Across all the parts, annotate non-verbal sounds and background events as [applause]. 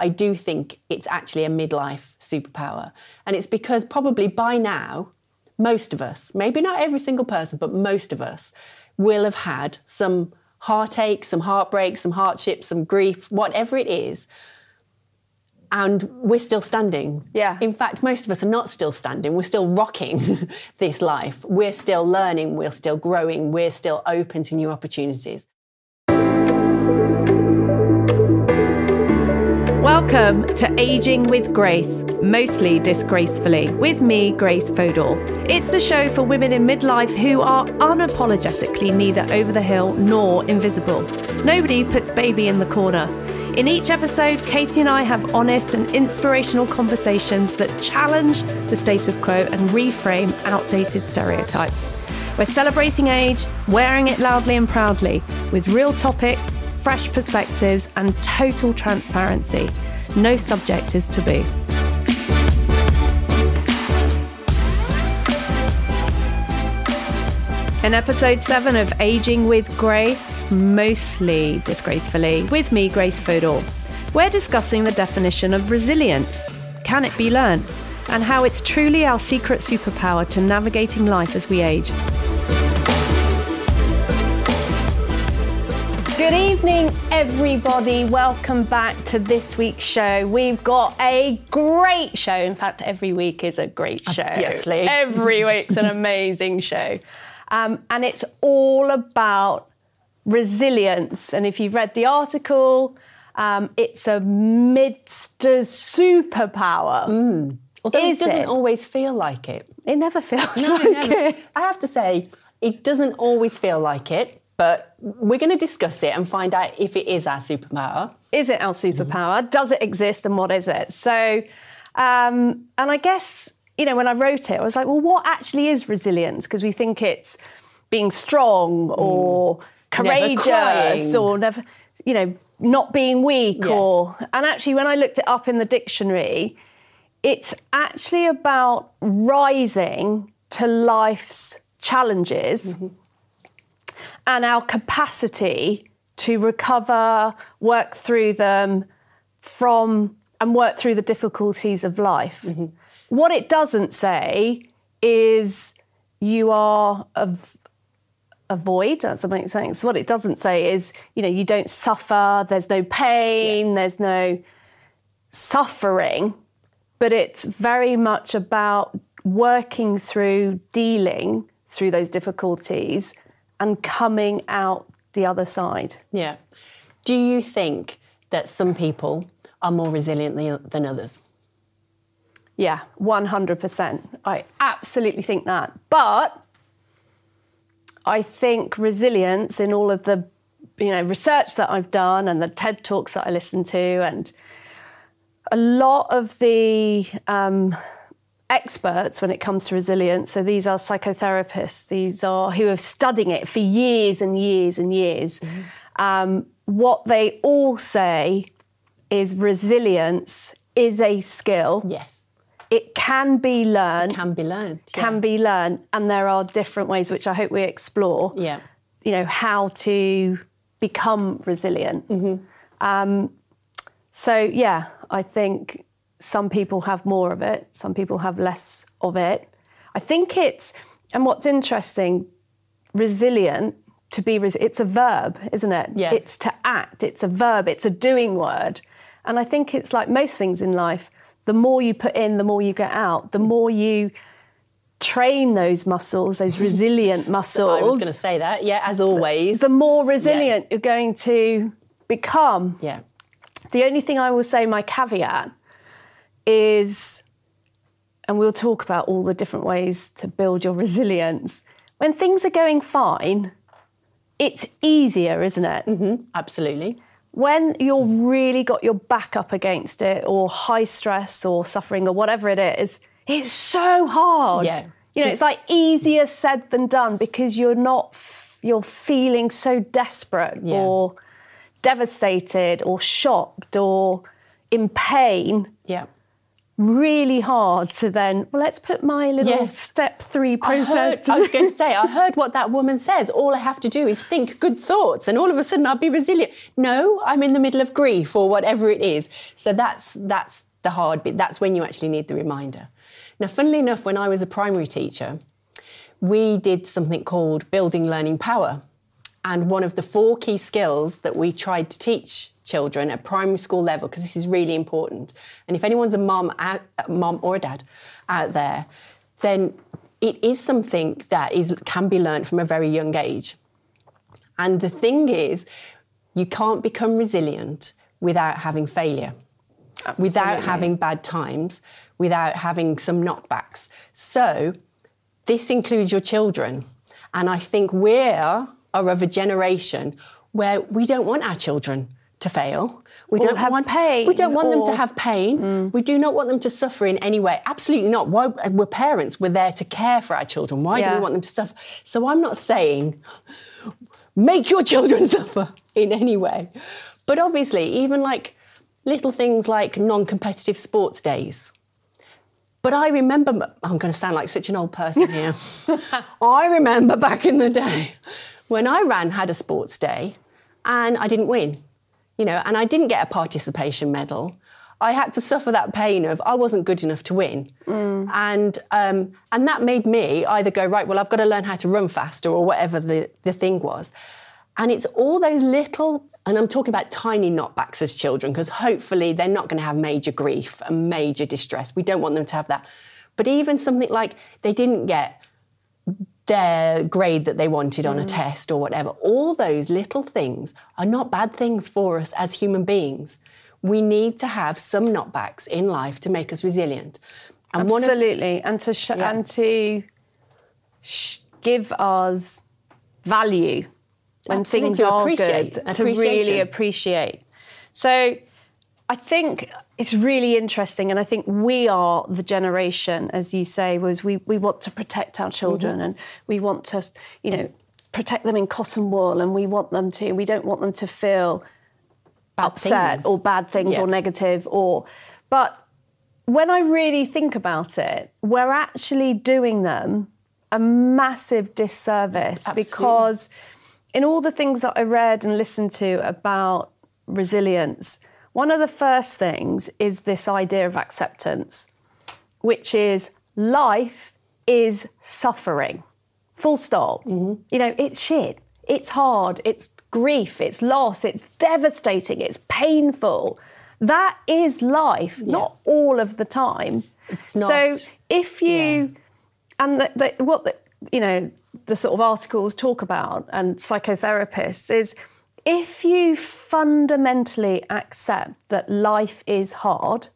I do think it's actually a midlife superpower. And it's because probably by now, most of us, maybe not every single person, but most of us will have had some heartache, some heartbreak, some hardship, some grief, whatever it is. And we're still standing. Yeah. In fact, most of us are not still standing. We're still rocking [laughs] this life. We're still learning. We're still growing. We're still open to new opportunities. Welcome to Aging with Grace, mostly disgracefully, with me, Grace Fodor. It's the show for women in midlife who are unapologetically neither over the hill nor invisible. Nobody puts baby in the corner. In each episode, Katie and I have honest and inspirational conversations that challenge the status quo and reframe outdated stereotypes. We're celebrating age, wearing it loudly and proudly, with real topics fresh perspectives, and total transparency. No subject is taboo. In episode 7 of Aging with Grace, mostly disgracefully, with me, Grace Fodor, we're discussing the definition of resilience. Can it be learned? And how it's truly our secret superpower to navigating life as we age. Good evening, everybody. Welcome back to this week's show. We've got a great show. In fact, every week is a great show. Obviously. [laughs] Every week's an amazing show. Um, and it's all about resilience. And if you've read the article, um, it's a midster superpower. Although Is it doesn't it? always feel like it. It never [laughs] feels No, like never. it. I have to say, it doesn't always feel like it, but we're going to discuss it and find out if it is our superpower. is it our superpower? Does it exist and what is it? So, um, and I guess, you know, when I wrote it, I was like, well, what actually is resilience? Because we think it's being strong or courageous crying. or never, you know, not being weak Yes. or, and actually, when I looked it up in the dictionary, it's actually about rising to life's challenges and our capacity to recover, work through them from and work through the difficulties of life. Mm-hmm. What it doesn't say is you are of avoid does that make sense. What it doesn't say is you know you don't suffer there's no pain there's no suffering but it's very much about working through dealing through those difficulties and coming out the other side. Yeah. Do you think that some people are more resilient than- others? Yeah, 100%. I absolutely think that. But I think resilience in all of the you know research that I've done and the TED talks that I listen to and a lot of the um, experts when it comes to resilience. So these are psychotherapists. These are who are studying it for years and years and years. Um, what they all say is resilience is a skill. Yes. It can be learned. It Can be learned. Can be learned, and there are different ways which I hope we explore. Yeah. You know how to become resilient. Um, so yeah, I think some people have more of it, some people have less of it. I think it's, and what's interesting, resilient to be, res- it's a verb, isn't it? Yeah. It's to act, it's a verb, it's a doing word. And I think it's like most things in life, the more you put in, the more you get out, the more you train those muscles, those [laughs] resilient muscles I was going to say that. Yeah, as always. the more resilient you're going to become. yeah. The only thing I will say, my caveat, is, and we'll talk about all the different ways to build your resilience. When things are going fine, it's easier, isn't it? Mm-hmm. Absolutely. When you're really got your back up against it, or high stress, or suffering, or whatever it is, it's so hard. Yeah. You know, it's like easier said than done because you're not, you're feeling so desperate Yeah. or devastated or shocked or in pain. Yeah. Really hard to then, well, let's put my little Yes. step three I, process heard, to I was going [laughs] to say, I heard what that woman says. All I have to do is think good thoughts, and all of a sudden I'll be resilient. No, I'm in the middle of grief or whatever it is. So that's that's the hard bit. That's when you actually need the reminder. Now, funnily enough, when I was a primary teacher, we did something called building learning power. And one of the four key skills that we tried to teach children at primary school level, because this is really important. And if anyone's a a mom or a dad out there, then it is something that is can be learned from a very young age. And the thing is, you can't become resilient without having failure, without having bad times, without having some knockbacks. So this includes your children. And I think we are of a generation where we don't want our children to fail. We Or don't have want pain, We don't want them to have pain. Mm. We do not want them to suffer in any way. Absolutely not. Why we're parents, we're there to care for our children. Why do we want them to suffer? So I'm not saying make your children [laughs] suffer in any way. But obviously, even like little things like non-competitive sports days. But I remember, I'm going to sound like such an old person [laughs] here. I remember back in the day when I ran, had a sports day, and I didn't win, you know, and I didn't get a participation medal. I had to suffer that pain of I wasn't good enough to win, and um, and that made me either go right, well, I've got to learn how to run faster or whatever the the thing was, and it's all those little, and I'm talking about tiny knockbacks as children, because hopefully they're not going to have major grief and major distress. We don't want them to have that. But even something like they didn't get their grade that they wanted on a test or whatever, all those little things are not bad things for us as human beings. We need to have some knockbacks in life to make us resilient. And one of Absolutely, and to sh- Yeah. and to sh- give us value when Absolutely, things to are good, to really appreciate. So, I think it's really interesting, and I think we are the generation, as you say, was we we want to protect our children, Mm-hmm. and we want to, you know, protect them in cotton wool, and we want them to, we don't want them to feel bad upset things. or bad things Yeah. or negative or but when I really think about it, we're actually doing them a massive disservice Absolutely. because in all the things that I read and listened to about resilience, one of the first things is this idea of acceptance, which is life is suffering. Full stop. Mm-hmm. You know, it's shit. It's hard. It's grief. It's loss. It's devastating. It's painful. That is life, not all of the time. It's So if you and the, the, what the, you know the sort of articles talk about and psychotherapists is if you fundamentally accept that life is hard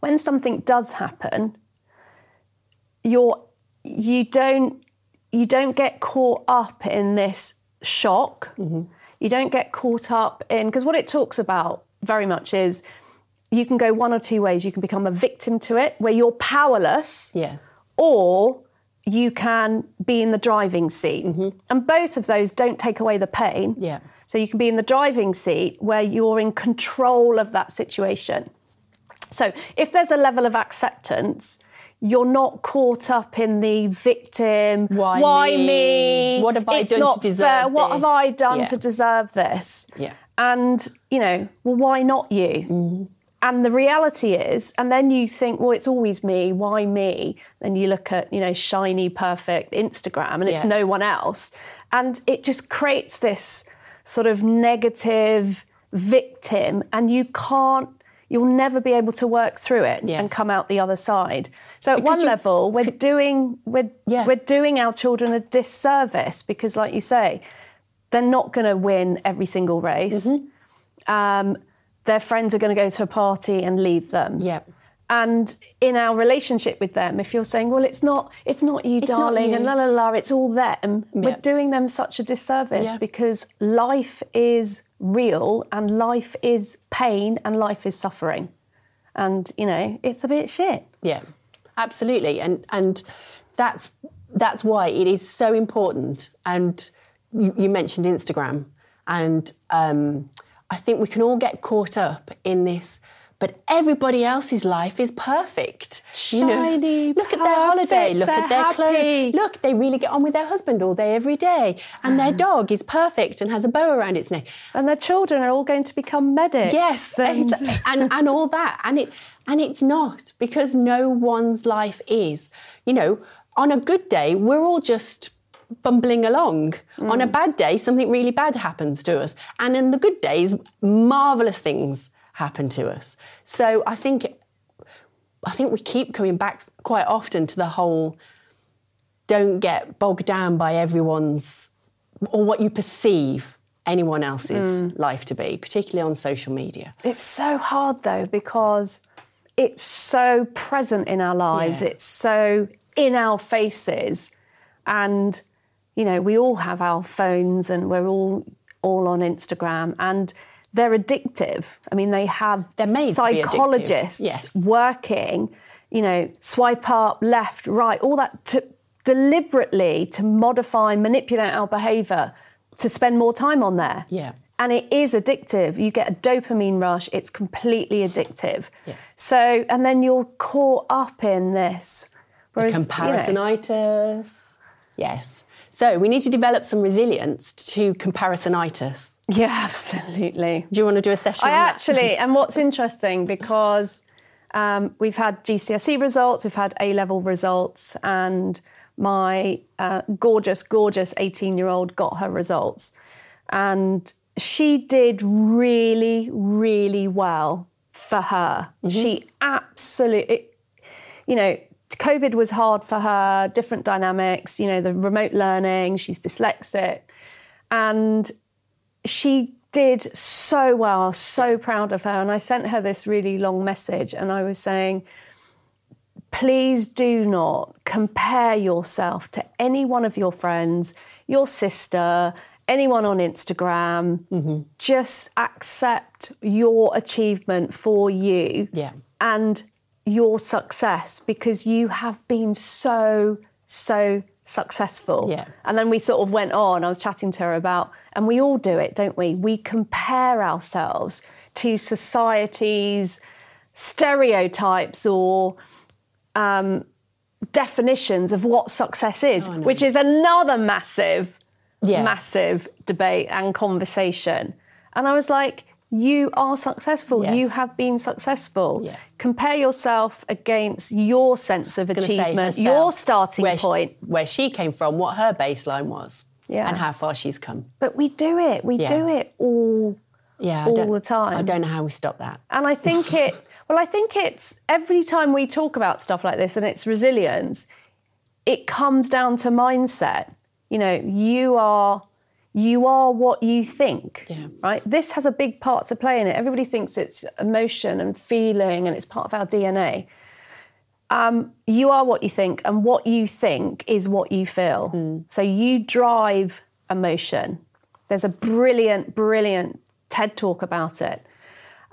when something does happen you're you don't you don't get caught up in this shock. Mm-hmm. You don't get caught up in because what it talks about very much is you can go one or two ways. You can become a victim to it where you're powerless Yeah. or you can be in the driving seat. And both of those don't take away the pain. Yeah. So you can be in the driving seat where you're in control of that situation. So if there's a level of acceptance, you're not caught up in the victim. Why me? me? What have I it's done to deserve fair. What have this? I done Yeah. to deserve this? Yeah. And, you know, well, why not you? Mm-hmm. And the reality is, and then you think, well, it's always me. Why me? Then you look at, you know, shiny, perfect Instagram and it's Yeah. no one else. And it just creates this sort of negative victim, and you can't, you'll never be able to work through it Yes. and come out the other side. So at Because one you- level, we're doing, we're, Yeah. we're doing our children a disservice because, like you say, they're not going to win every single race. Mm-hmm. Um, their friends are going to go to a party and leave them. Yeah. And in our relationship with them, if you're saying, "Well, it's not, it's not you, not darling," and you. la la la, it's all them, we're doing them such a disservice Yeah. because life is real and life is pain and life is suffering, and you know it's a bit shit. Yeah, absolutely, and and that's that's why it is so important. And you, you mentioned Instagram, and um, I think we can all get caught up in this but everybody else's life is perfect. Shiny, look at their holiday, look at their they're clothes. Look, they really get on with their husband all day, every day. And their mm. dog is perfect and has a bow around its neck. And their children are all going to become medics. Yes, and, and and all that, and it and it's not because no one's life is. You know, on a good day, we're all just bumbling along. On a mm. bad day, something really bad happens to us, and in the good days, marvelous things happen to us. So I think, I think we keep coming back quite often to the whole. Don't get bogged down by everyone's or what you perceive anyone else's mm. life to be, particularly on social media. It's so hard though because it's so present in our lives. Yeah. It's so in our faces, and you know we all have our phones and we're all all on Instagram and they're addictive. I mean, they have They're made to be addictive. psychologists Yes. working. You know, swipe up, left, right, all that to deliberately to modify and manipulate our behaviour to spend more time on there. Yeah. And it is addictive. You get a dopamine rush. It's completely addictive. Yeah. So, and then you're caught up in this. Whereas, you know, Comparisonitis. Yes. So we need to develop some resilience to comparisonitis. yeah, [laughs] absolutely. Do you want to do a session I actually, [laughs] and what's interesting because um, we've had GCSE results, we've had A level results, and my uh, gorgeous, gorgeous 18 year old got her results. And she did really, really well for her. She absolutely, you know, COVID was hard for her, different dynamics, you know, the remote learning, she's dyslexic. And she did so well. So proud of her. And I sent her this really long message and I was saying, please do not compare yourself to any one of your friends, your sister, anyone on Instagram. Mm-hmm. Just accept your achievement for you Yeah. and your success because you have been so, so successful. Yeah. And then we sort of went on. I was chatting to her about, and we all do it, don't we? We compare ourselves to society's stereotypes or um, definitions of what success is, Oh, no. which is another massive, Yeah. massive debate and conversation. And I was like, you are successful. You have been successful. Yeah. Compare yourself against your sense of achievement, herself, your starting where point. She, where she came from, what her baseline was, Yeah. and how far she's come. But we do it. We Yeah. do it all. Yeah, All the time. I don't know how we stop that. And I think [laughs] it, well, I think it's every time we talk about stuff like this and it's resilience, it comes down to mindset. You know, you are. You are what you think, Yeah. right? This has a big part to play in it. Everybody thinks it's emotion and feeling and it's part of our DNA. Um, you are what you think, and what you think is what you feel. So you drive emotion. There's a brilliant, brilliant TED talk about it.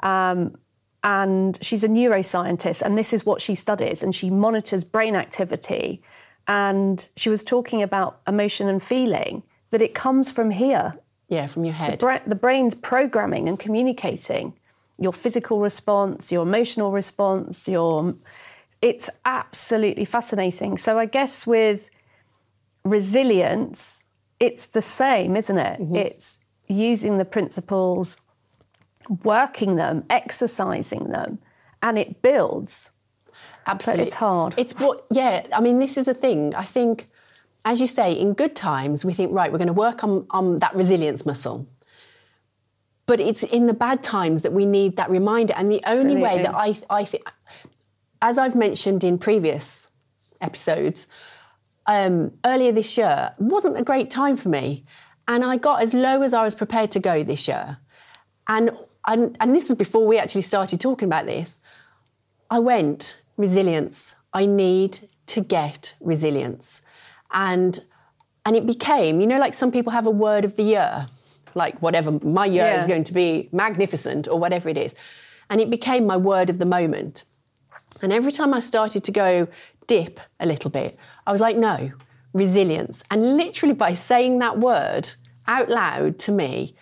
Um, and she's a neuroscientist, and this is what she studies, and she monitors brain activity. And she was talking about emotion and feeling, that it comes from here. Yeah, from your The, head. bra- the brain's programming and communicating your physical response, your emotional response, your. It's absolutely fascinating. So I guess with resilience, it's the same, isn't it? Mm-hmm. It's using the principles, working them, exercising them, and it builds. Absolutely. it's hard. It's what, yeah, I mean, this is the thing. I think, as you say, in good times, we think, right, we're going to work on, on that resilience muscle. But it's in the bad times that we need that reminder. And the only way that I, I think, as I've mentioned in previous episodes, um, earlier this year wasn't a great time for me. And I got as low as I was prepared to go this year. And, and, and this was before we actually started talking about this. I went, resilience. I need to get resilience. And and it became, you know, like some people have a word of the year, like whatever, my year Yeah. is going to be magnificent or whatever it is. And it became my word of the moment. And every time I started to go dip a little bit, I was like, no, resilience. And literally by saying that word out loud to me,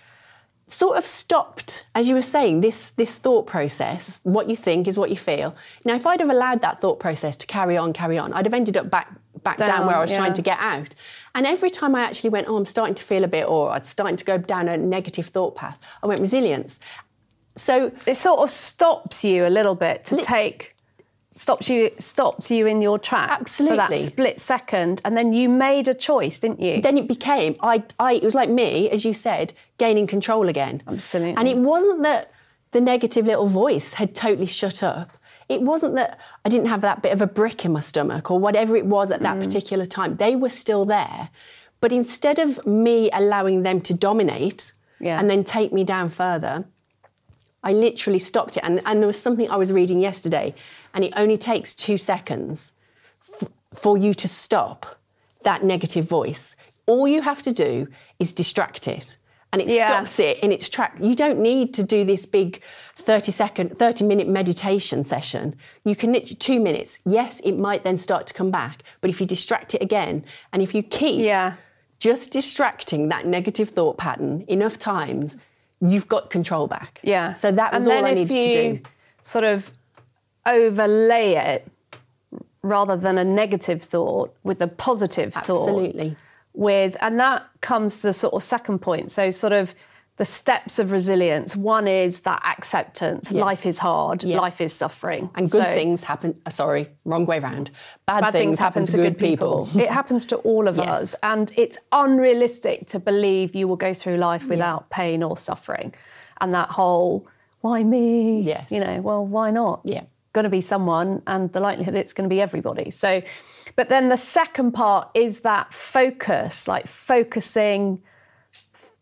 sort of stopped, as you were saying, this this thought process. What you think is what you feel. Now, if I'd have allowed that thought process to carry on, carry on, I'd have ended up back back down, Down, where I was yeah. trying to get out. And every time I actually went, oh, I'm starting to feel a bit, or I'm starting to go down a negative thought path, I went resilience. So It sort of stops you a little bit to Li- take stops you stops you in your tracks for that split second, and then you made a choice, didn't you? then it became I, I it was like me as you said gaining control again Absolutely. and it wasn't that the negative little voice had totally shut up it wasn't that i didn't have that bit of a brick in my stomach or whatever it was at Mm. that particular time they were still there but instead of me allowing them to dominate Yeah. and then take me down further I literally stopped it. And, and there was something I was reading yesterday, and it only takes two seconds f- for you to stop that negative voice. All you have to do is distract it. And it Yeah. stops it in its track. You don't need to do this big 30 second, 30 minute meditation session. You can literally two minutes. Yes, it might then start to come back. But if you distract it again, and if you keep Yeah. just distracting that negative thought pattern enough times, you've got control back. Yeah. So that was all I needed you to do. Sort of overlay it rather than a negative thought with a positive thought. Absolutely. With and that comes to the sort of second point. So sort of the steps of resilience. One is that acceptance. Life is hard. Yeah. Life is suffering. And good So- things happen. uh, Sorry, wrong way round. Bad, bad things, happen, to good people. it happens to all of [laughs] Yes. us, and it's unrealistic to believe you will go through life without pain or suffering. And that whole "why me?" Yes. you know, well, why not? Yeah. going to be someone, and the likelihood it's going to be everybody. So, but then the second part is that focus, like focusing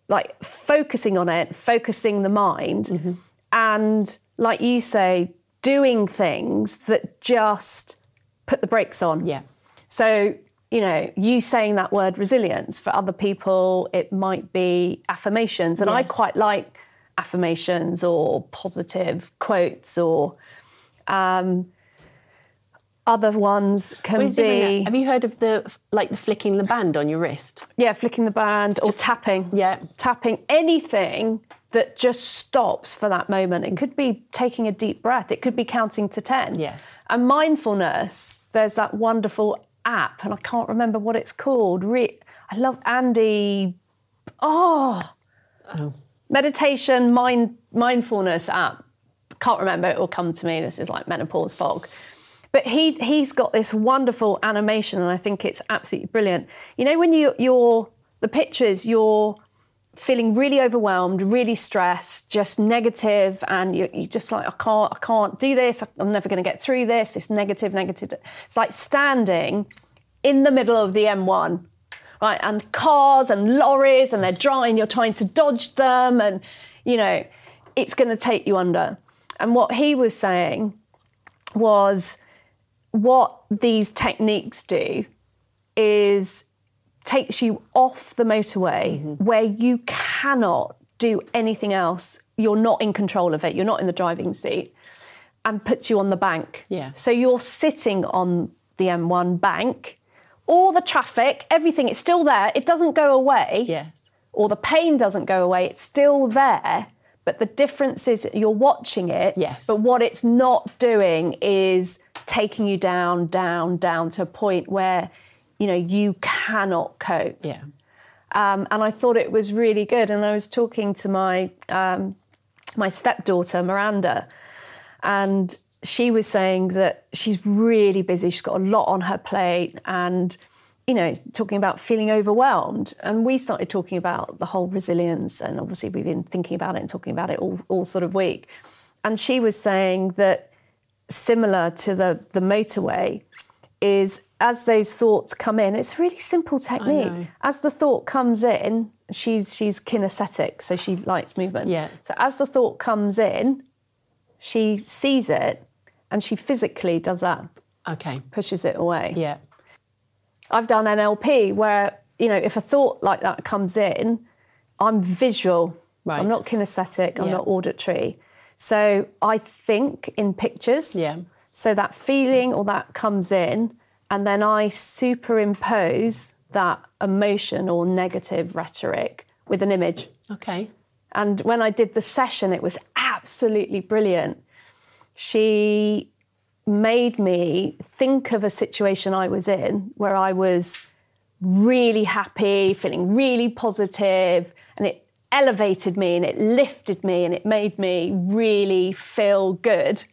like focusing on it, focusing the mind, Mm-hmm. and like you say, doing things that just put the brakes on. Yeah. So, you know, you saying that word resilience, for other people, it might be affirmations. And I quite like affirmations or positive quotes or um, other ones can What is it be, have you heard of the like the flicking the band on your wrist? yeah, flicking the band or tapping. yeah. Tapping anything that just stops for that moment. It could be taking a deep breath, it could be counting to 10. Yes. And mindfulness, there's that wonderful app, and I can't remember what it's called. Re- I love Andy. Oh. Oh, meditation, mind, mindfulness app. Can't remember. It will come to me. This is like menopause fog. But he he's got this wonderful animation, and I think it's absolutely brilliant. You know, when you you're the pictures, you're feeling really overwhelmed, really stressed, just negative, and you you just like I can't I can't do this. I'm never going to get through this. It's negative, negative. It's like standing in the middle of the M1, right? And cars and lorries, and they're drying. You're trying to dodge them, and you know, it's going to take you under. And what he was saying was what these techniques do is takes you off the motorway mm-hmm. where you cannot do anything else. You're not in control of it. You're not in the driving seat and puts you on the bank. Yeah. So you're sitting on the M1 bank. All the traffic, everything, it's still there. It doesn't go away Yes. or the pain doesn't go away, it's still there. But the difference is you're watching it. Yes. But what it's not doing is taking you down, down, down to a point where, you know, you cannot cope. Yeah. Um, and I thought it was really good. And I was talking to my um, my stepdaughter Miranda, and she was saying that she's really busy. She's got a lot on her plate, and you know, talking about feeling overwhelmed. And we started talking about the whole resilience, and obviously we've been thinking about it and talking about it all, all sort of week. And she was saying that similar to the the motorway is as those thoughts come in, it's a really simple technique. As the thought comes in, she's she's kinesthetic, so she likes movement. Yeah. So as the thought comes in, she sees it and she physically does that, Okay. pushes it away. Yeah. I've done NLP where, you know, if a thought like that comes in, I'm visual. So Right. I'm not kinesthetic, I'm Yeah. not auditory. So I think in pictures. Yeah. So that feeling or that comes in, and then I superimpose that emotion or negative rhetoric with an image. Okay. And when I did the session, it was absolutely brilliant. She made me think of a situation I was in where I was really happy, feeling really positive, and it elevated me and it lifted me and it made me really feel good.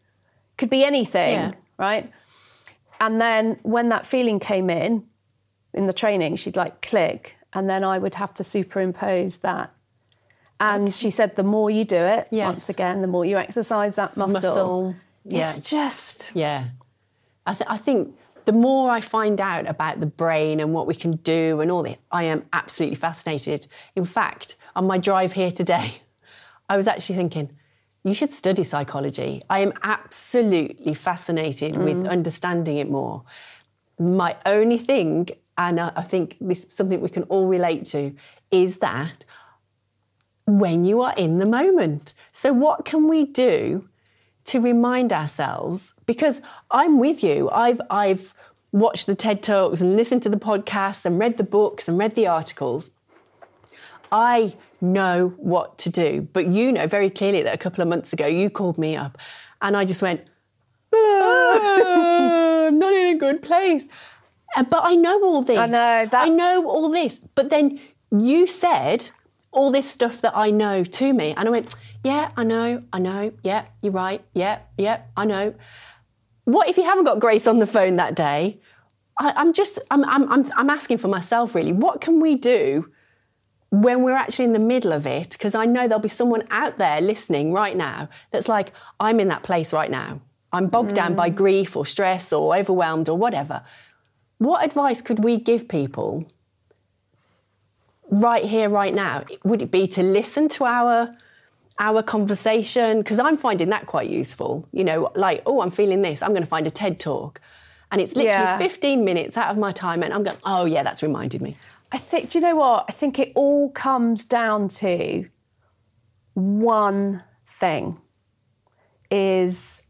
Could be anything, Yeah. right? And then when that feeling came in, in the training, she'd like click, and then I would have to superimpose that. And she said, the more you do it, Yes. once again, the more you exercise that muscle. Muscle. Yeah. It's just Yeah. I, th- I think the more I find out about the brain and what we can do and all that, I am absolutely fascinated. In fact, on my drive here today, I was actually thinking, you should study psychology. I am absolutely fascinated with mm. understanding it more. My only thing, and I I think this is something we can all relate to, is that when you are in the moment. So, what can we do to remind ourselves? Because I'm with you. I've I've watched the TED Talks and listened to the podcasts and read the books and read the articles. I know what to do, but you know very clearly that a couple of months ago you called me up, and I just went, "Ah, I'm [laughs] not in a good place. Uh, But I know all this. I know, I know all this. But then you said all this stuff that I know to me, and I went, "Yeah, I know, I know. Yeah, you're right. Yeah, yeah, I know." What if you haven't got Grace on the phone that day? I, I'm just, I'm, I'm, I'm, I'm asking for myself really. What can we do when we're actually in the middle of it? Because I know there'll be someone out there listening right now that's like, I'm in that place right now. I'm bogged down by mm. grief or stress or overwhelmed or whatever. What advice could we give people right here, right now? Would it be to listen to our our conversation? Because I'm finding that quite useful. You know, like, oh, I'm feeling this. I'm going to find a TED talk, and it's literally Yeah. 15 minutes out of my time, and I'm going, oh yeah, that's reminded me. I think, do you know what? I think it all comes down to one thing is.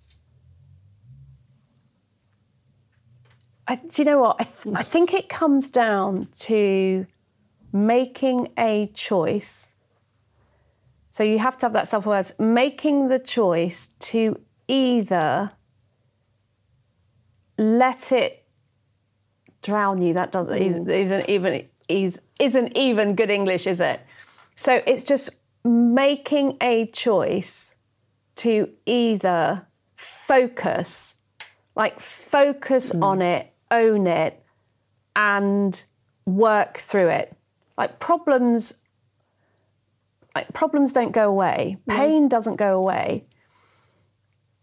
I, do you know what? I, th- I think it comes down to making a choice. So you have to have that self awareness, making the choice to either let it drown you. That doesn't even, isn't even is isn't even good English, is it? So it's just making a choice to either focus, like focus hmm. on it, own it, and work through it. Like problems, like problems don't go away. Hmm. Pain doesn't go away.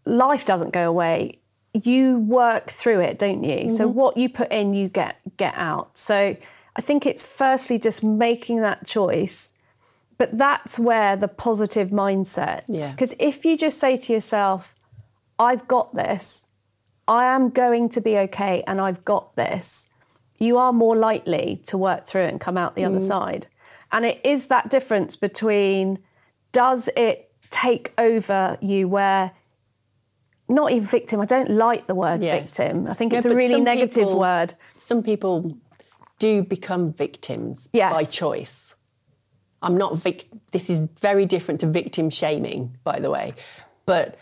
Life doesn't go away. You work through it, don't you? So mm-hmm. what you put in, you get get out. So I think it's firstly just making that choice. But that's where the positive mindset. Yeah. Because if you just say to yourself, I've got this, I am going to be okay, and I've got this, you are more likely to work through it and come out the other mm. side. And it is that difference between does it take over you where not even victim, I don't like the word Yes. victim. I think Yeah, it's a really negative people- word. Some people do become victims Yes. by choice. I'm not vic. This is very different to victim shaming, by the way. But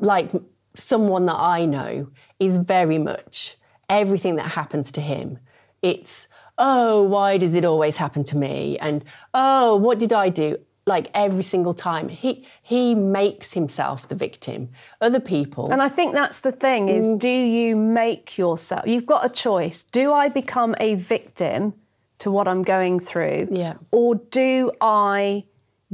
like someone that I know is very much everything that happens to him. It's oh, why does it always happen to me? And oh, what did I do? Like every single time, he he makes himself the victim. Other people, And I think that's the thing is Mm. do you make yourself you've got a choice. Do I become a victim to what I'm going through? Yeah. Or do I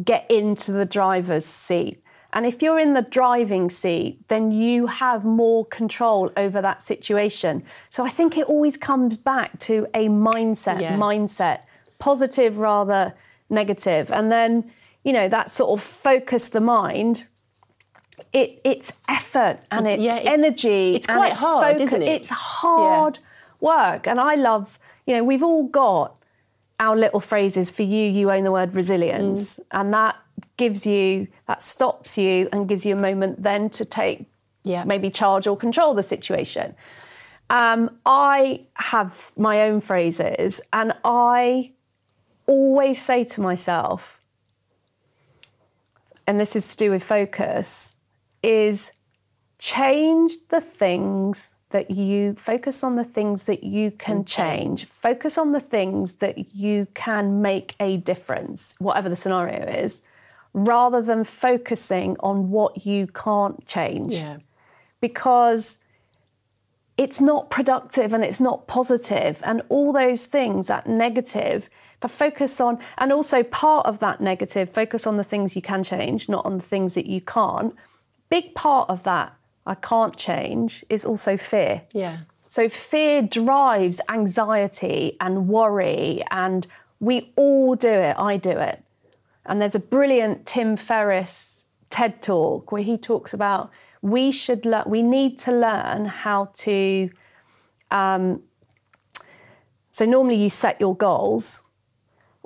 get into the driver's seat? And if you're in the driving seat, then you have more control over that situation. So I think it always comes back to a mindset, Yeah. mindset, positive rather negative. And then, you know, that sort of focus the mind it, it's effort and it's Yeah, it- energy. it's quite hard, isn't it? It's hard work. And I love, you know, we've all got our little phrases for you, you own the word resilience. Mm. And that gives you, that stops you and gives you a moment then to take Yeah. maybe charge or control the situation. Um, I have my own phrases and I always say to myself, and this is to do with focus, is change the things that you focus on the things that you can change. Focus on the things that you can make a difference, whatever the scenario is, rather than focusing on what you can't change. Yeah. Because it's not productive and it's not positive and all those things that negative but focus on and also part of that negative focus on the things you can change not on the things that you can't big part of that i can't change is also fear Yeah. so fear drives anxiety and worry, and we all do it. I do it. And there's a brilliant Tim Ferriss TED talk where he talks about we should learn, we need to learn how to. Um, so normally you set your goals.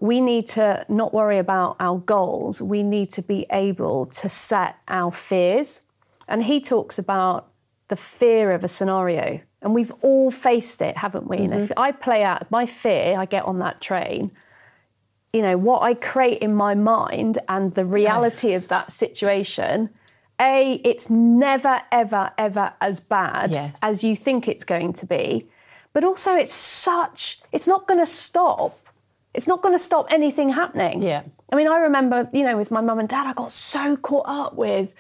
We need to not worry about our goals. We need to be able to set our fears. And he talks about the fear of a scenario. And we've all faced it, haven't we? And if mm-hmm. I play out my fear, I get on that train, you know, what I create in my mind and the reality of that situation, A, it's never, ever, ever as bad Yes. as you think it's going to be. But also, it's such, it's not going to stop. It's not going to stop anything happening. Yeah. I mean, I remember, you know, with my mum and dad, I got so caught up with,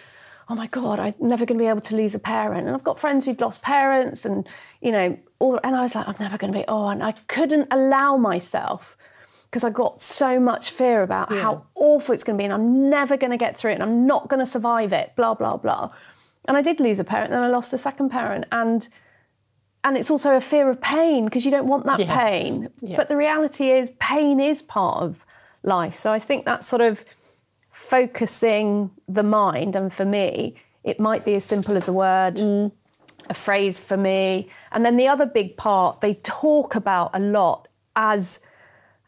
oh my God, I'm never going to be able to lose a parent. And I've got friends who'd lost parents and, you know, all, and I was like, I'm never going to be, oh, and I couldn't allow myself because I got so much fear about how awful it's going to be and I'm never going to get through it and I'm not going to survive it, blah, blah, blah. And I did lose a parent, then I lost a second parent. And and it's also a fear of pain because you don't want that Yeah. pain. Yeah. But the reality is, pain is part of life. So I think that sort of focusing the mind, and for me, it might be as simple as a word, mm. a phrase for me. And then the other big part they talk about a lot as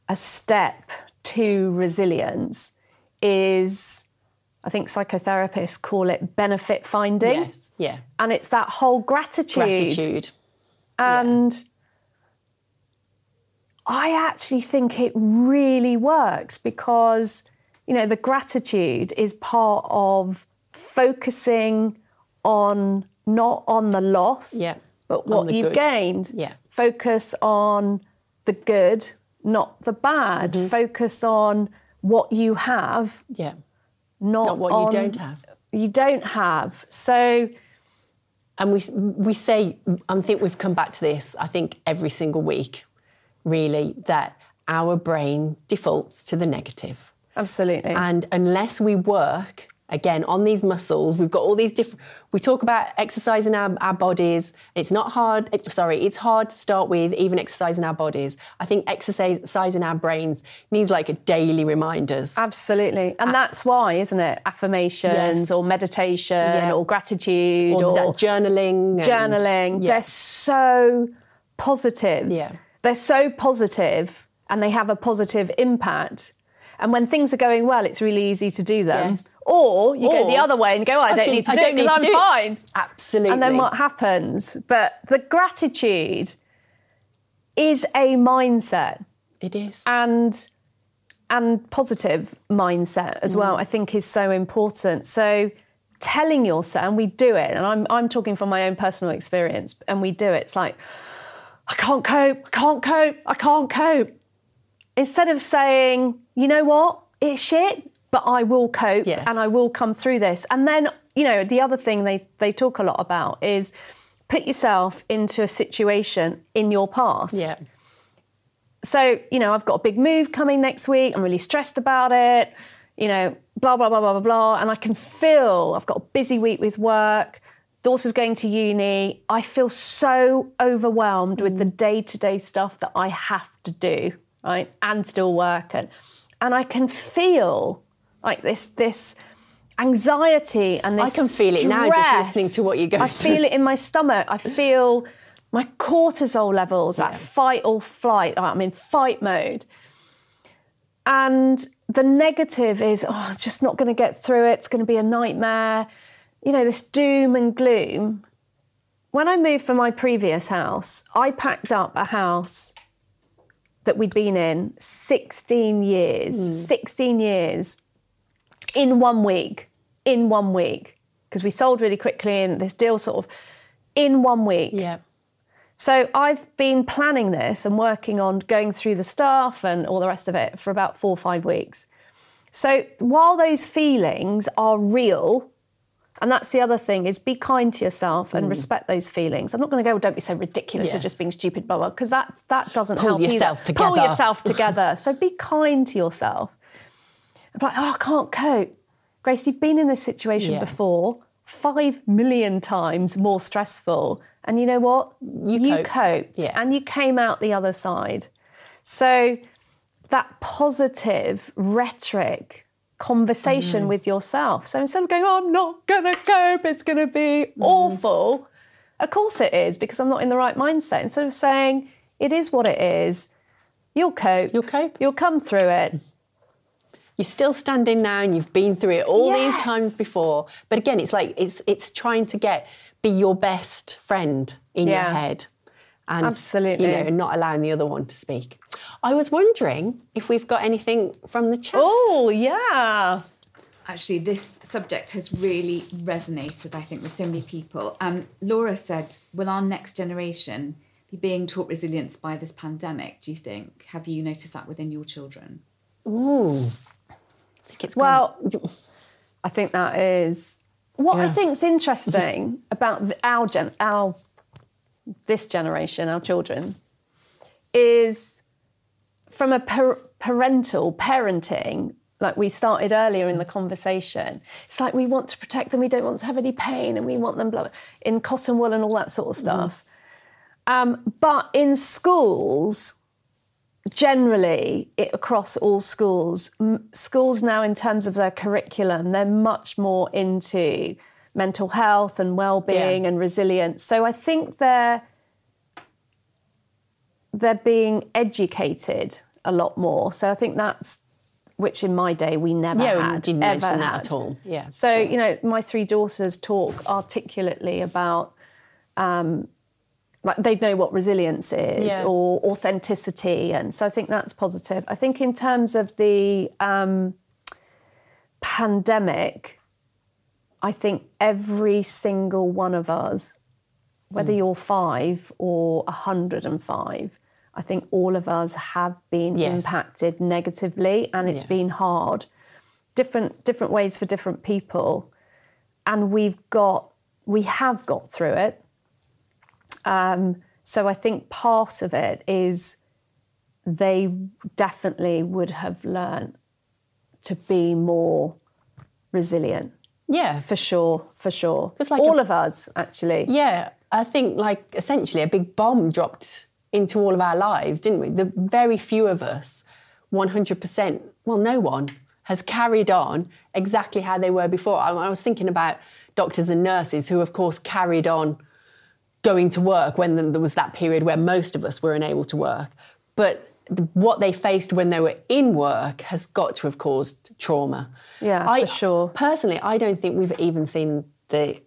a step to resilience is, I think psychotherapists call it benefit finding. Yes. Yeah. And it's that whole gratitude. Gratitude. And I actually think it really works because, you know, the gratitude is part of focusing on not on the loss, Yeah. but what you've good. gained. Yeah. Focus on the good, not the bad. Mm-hmm. Focus on what you have, Yeah. not, Not what you don't have. You don't have. So And we we say I think we've come back to this. I think every single week, really, that our brain defaults to the negative. absolutely. And unless we work again on these muscles, we've got all these different. We talk about exercising our, our bodies. It's not hard. it- sorry, it's hard to start with even exercising our bodies. I think exercising our brains needs like a daily reminders. Absolutely. And ah. that's why, isn't it? Affirmations Yes. or meditation Yeah. or gratitude or or, that journaling. and- journaling. yeah. They're so positive. Yeah. They're so positive and they have a positive impact. And when things are going well, it's really easy to do them. Yes. Or you go the other way and go, oh, I, don't need to I do it because I'm do fine. Absolutely. And then what happens? But the gratitude is a mindset It is. and and positive mindset as well mm. i think is so important so telling yourself and we do it and i'm i'm talking from my own personal experience and we do it it's like i can't cope i can't cope i can't cope instead of saying you know what? It's shit but i will cope Yes. and i will come through this. And then you know the other thing they they talk a lot about is put yourself into a situation in your past. Yeah. so you know i've got a big move coming next week. I'm really stressed about it you know blah blah blah blah blah blah. And i can feel i've got a busy week with work daughter's going to uni. I feel so overwhelmed with the mm. day-to-day stuff that i have to do right and still work and and i can feel like this this anxiety and this I can feel it now just listening to what you're going I feel it in my stomach. I feel my cortisol levels at fight or flight. I'm in fight mode. And the negative is, oh, I'm just not going to get through it. It's going to be a nightmare. You know, this doom and gloom. When I moved from my previous house, I packed up a house that we'd been in 16 years. Hmm. 16 years. in one week, in one week, because we sold really quickly and this deal sort of in one week. Yeah. So I've been planning this and working on going through the staff and all the rest of it for about four or five weeks. So while those feelings are real, and that's the other thing is be kind to yourself and mm. respect those feelings. I'm not going to go, well, don't be so ridiculous. You're just being stupid, blah blah, because that that doesn't Pull help. either. yourself Pull together. yourself [laughs] together. so be kind to yourself. I'm like, oh, I can't cope. Grace, you've been in this situation Yeah. before, five million times more stressful, and you know what? You coped. Yeah. and you came out the other side. So that positive rhetoric conversation Mm-hmm. with yourself. So instead of going, oh, I'm not gonna cope, it's gonna be Mm-hmm. awful. Of course it is, because I'm not in the right mindset. Instead of saying, it is what it is, you'll cope. You'll cope. You'll come through it. You're still standing now and you've been through it all these times before. But again, it's like it's it's trying to get be your best friend in your head. And Absolutely. you know, not allowing the other one to speak. I was wondering if we've got anything from the chat. Oh, yeah. Actually, this subject has really resonated, I think, with so many people. Um, Laura said, Will our next generation be being taught resilience by this pandemic, do you think? Have you noticed that within your children? Ooh. I think it's Well, gone- I think that is what I Yeah. think's interesting about the, our gen, our this generation, our children, is from a par- parental parenting. Like we started earlier in the conversation, it's like we want to protect them. We don't want to have any pain, and we want them blah, in cotton wool and all that sort of stuff. Um, but in schools, generally it, across all schools m- schools now in terms of their curriculum they're much more into mental health and well-being Yeah. and resilience so i think they're they're being educated a lot more so i think that's which in my day we never Yeah, had didn't ever mention that had. at all, yeah. so you know my three daughters talk articulately about um, like they know what resilience is Yeah. or authenticity and so i think that's positive i think in terms of the um, pandemic i think every single one of us whether Mm. you're five or 105 i think all of us have been Yes. impacted negatively and it's Yeah. been hard different different ways for different people and we've got we have got through it um, so I think part of it is they definitely would have learned to be more resilient. Yeah. For sure, for sure. It's like All a- of us, actually. Yeah, I think like essentially a big bomb dropped into all of our lives, didn't we? The very few of us, 100%, well, no one has carried on exactly how they were before. I, I was thinking about doctors and nurses who, of course, carried on going to work when there was that period where most of us were unable to work. But what they faced when they were in work has got to have caused trauma. Yeah, I, for sure. Personally, I don't think we've even seen the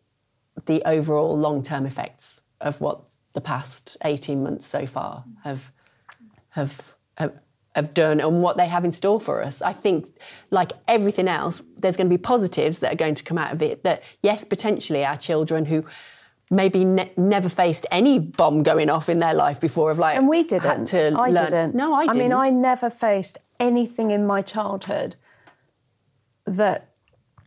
the overall long term effects of what the past eighteen months so far have have have, have done and what they have in store for us. I think, like everything else, there's going to be positives that are going to come out of it. That yes, potentially our children who maybe ne- never faced any bomb going off in their life before of like And we didn't. to I learn- didn't. No, I didn't. I mean, I never faced anything in my childhood that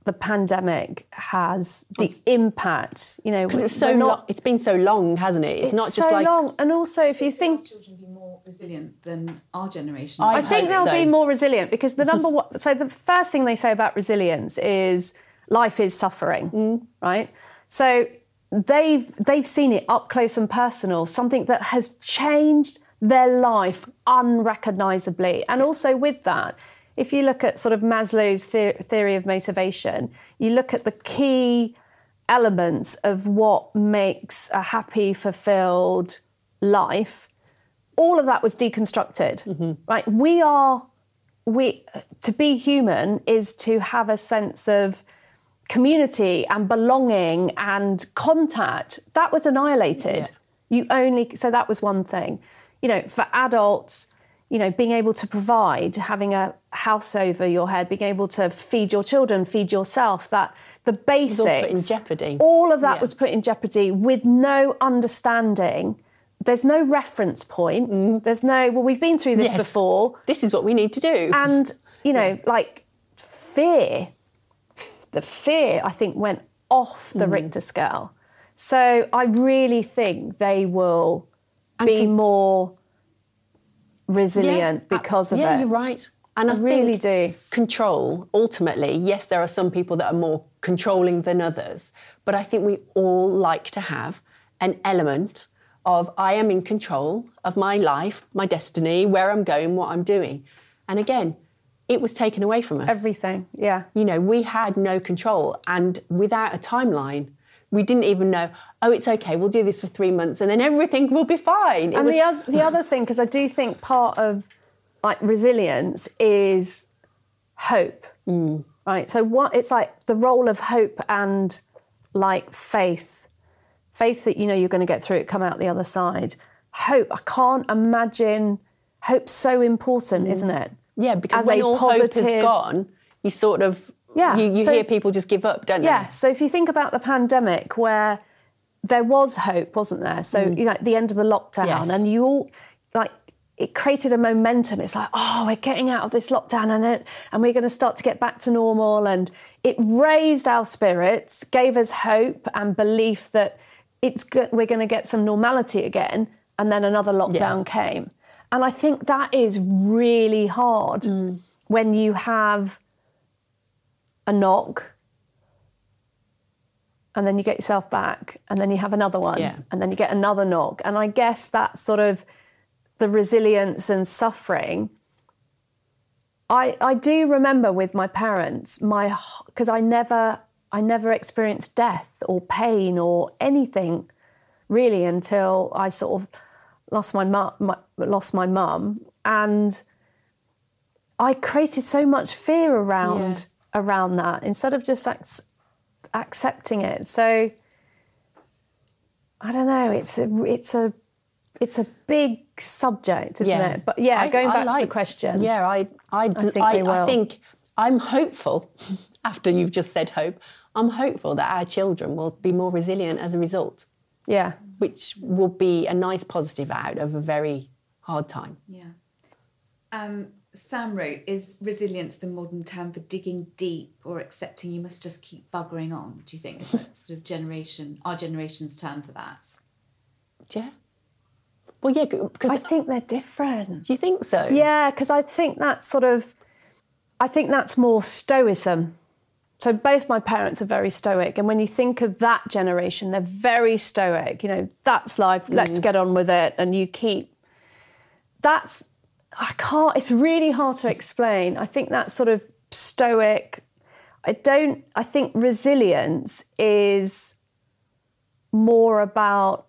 the pandemic has the impact. You know, because it's so we're long. not. It's been so long, hasn't it? It's, It's not just so like long, and also if you think children be more resilient than our generation? I I think they'll so. be more resilient because the [laughs] number one. So the first thing they say about resilience is life is suffering, Mm. right? So they've they've seen it up close and personal, something that has changed their life unrecognizably, and also with that. If you look at sort of Maslow's the- theory of motivation, you look at the key elements of what makes a happy, fulfilled life, all of that was deconstructed mm-hmm. right we are we to be human is to have a sense of community and belonging and contact that was annihilated you only so that was one thing you know for adults you know, being able to provide, having a house over your head, being able to feed your children, feed yourself, that the basics all in jeopardy. All of that Yeah. was put in jeopardy with no understanding. There's no reference point. There's no, well, we've been through this Mm. Yes. before. This is what we need to do. And, you know, like fear, the fear, I think, went off the mm. Richter scale. So I really think they will be can- more resilient Yeah, because of yeah, it. you're right. And I, I really do. Control, ultimately, yes, there are some people that are more controlling than others, but I think we all like to have an element of I am in control of my life, my destiny, where I'm going, what I'm doing. And again, it was taken away from us. Everything, yeah. you know, we had no control. And without a timeline, we didn't even know, oh, it's okay, we'll do this for three months and then everything will be fine. It And was, the, other, the other thing, because I do think part of like resilience is hope, Mm. right? So what it's like the role of hope and like faith, faith that you know you're going to get through it, come out the other side. Hope, I can't imagine. Hope's so important, isn't it? Yeah, because as when all hope positive- is gone, you sort of, Yeah, you, you so- hear people just give up, don't you? Yeah. So if you think about the pandemic, where there was hope, wasn't there? So you know, at the end of the lockdown, Mm. Yes. and you all like it created a momentum. It's like, oh, we're getting out of this lockdown, and it, and we're going to start to get back to normal. And it raised our spirits, gave us hope and belief that it's good. We're going to get some normality again. And then another lockdown Yes. came, and I think that is really hard Mm. when you have a knock and then you get yourself back and then you have another one Yeah. and then you get another knock and i guess that sort of the resilience and suffering i i do remember with my parents my because i never i never experienced death or pain or anything really until i sort of lost my mum my, lost my mum and i created so much fear around around that instead of just ac- accepting it. So I don't know. It's a it's a it's a big subject, isn't it? But yeah, I- going I back to the question. Yeah, I, I, think I, I think I'm hopeful. [laughs] After you've just said hope, I'm hopeful that our children will be more resilient as a result, yeah, which will be a nice positive out of a very hard time. Yeah. Um, Sam wrote, is resilience the modern term for digging deep or accepting you must just keep buggering on? Do you think is that sort of generation, our generation's term for that? Yeah. Well, yeah, because I think they're different. do you think so? Yeah, because I think that's sort of, I think that's more stoicism. So both my parents are very stoic, and when you think of that generation, they're very stoic. You know, that's life. Let's mm. get on with it, and you keep. That's I can't. It's really hard to explain. I think that sort of stoic. I don't. I think resilience is more about